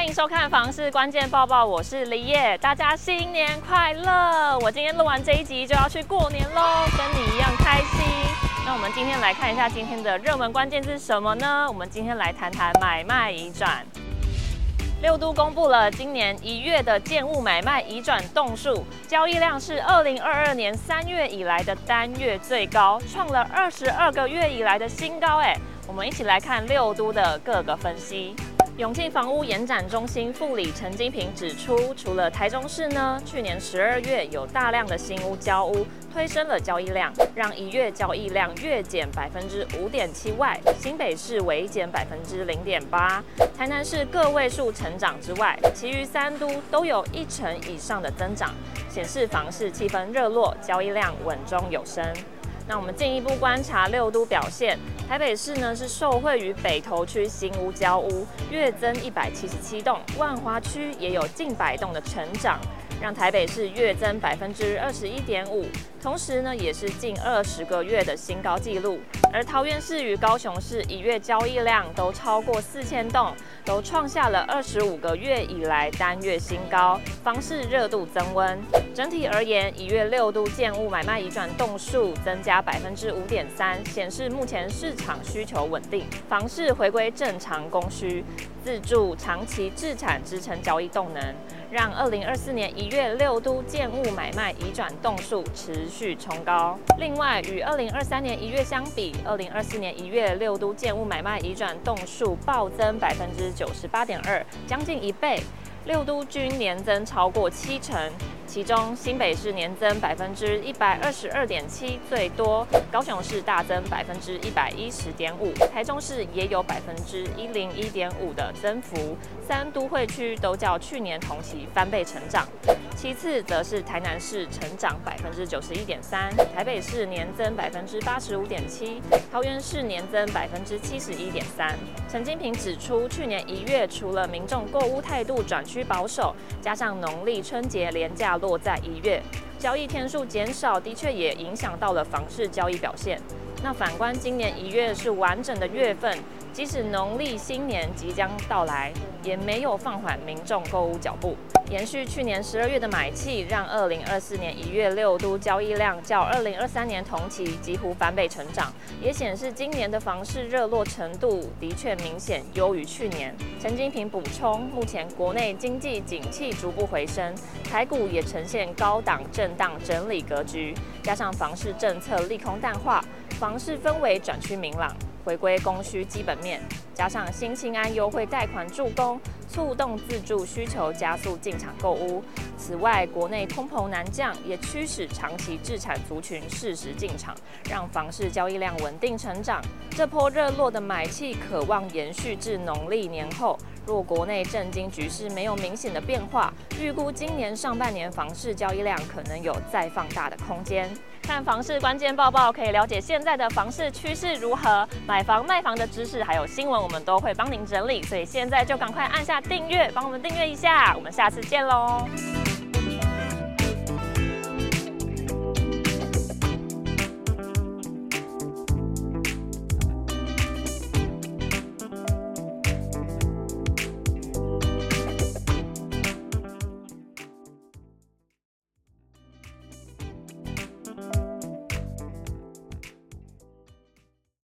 欢迎收看房市关键报报，我是李叶，大家新年快乐！我今天录完这一集就要去过年喽，跟你一样开心。那我们今天来看一下今天的热门关键字是什么呢？我们今天来谈谈买卖移转。六都公布了今年一月的建物买卖移转栋数，交易量是二零二二年三月以来的单月最高，创了二十二个月以来的新高。哎，我们一起来看六都的各个分析。永庆房屋延展中心副理陈金平指出，除了台中市呢，去年十二月有大量的新屋交屋，推升了交易量，让一月交易量月减百分之五点七外，新北市微减百分之零点八，台南市个位数成长之外，其余三都都有一成以上的增长，显示房市气氛热络，交易量稳中有升。那我们进一步观察六都表现，台北市呢是受惠于北投区新屋交屋，月增一百七十七栋，万华区也有近百栋的成长。让台北市月增百分之二十一点五，同时呢，也是近二十个月的新高纪录。而桃园市与高雄市一月交易量都超过四千栋，都创下了二十五个月以来单月新高，房市热度增温。整体而言，一月六都建物买卖移转栋数增加百分之五点三，显示目前市场需求稳定，房市回归正常供需，自住长期置产支撑交易动能。让二零二四年一月六都建物买卖移转栋数持续冲高。另外，与二零二三年一月相比，二零二四年一月六都建物买卖移转栋数暴增百分之九十八点二，将近一倍。六都均年增超过七成。其中新北市年增百分之一百二十二点七最多，高雄市大增百分之一百一十点五，台中市也有百分之一零一点五的增幅，三都会区都较去年同期翻倍成长。其次则是台南市成长百分之九十一点三，台北市年增百分之八十五点七，桃园市年增百分之七十一点三。陈金平指出，去年一月除了民众购物态度转趋保守，加上农历春节连假。落在一月，交易天数减少，的确也影响到了房市交易表现。那反观今年一月是完整的月份，即使农历新年即将到来，也没有放缓民众购物脚步。延续去年十二月的买气，让二零二四年一月六都交易量较二零二三年同期几乎翻倍成长，也显示今年的房市热络程度的确明显优于去年。陈金平补充，目前国内经济景气逐步回升，台股也呈现高档震荡整理格局，加上房市政策利空淡化，房市氛围转趋明朗。回归供需基本面，加上新青安优惠贷款助攻，促动自住需求加速进场购物。此外，国内通膨难降，也驱使长期置产族群适时进场，让房市交易量稳定成长。这波热络的买气，渴望延续至农历年后。若国内政经局势没有明显的变化，预估今年上半年房市交易量可能有再放大的空间。看房市关键报报，可以了解现在的房市趋势如何，买房卖房的知识还有新闻，我们都会帮您整理。所以现在就赶快按下订阅，帮我们订阅一下。我们下次见喽。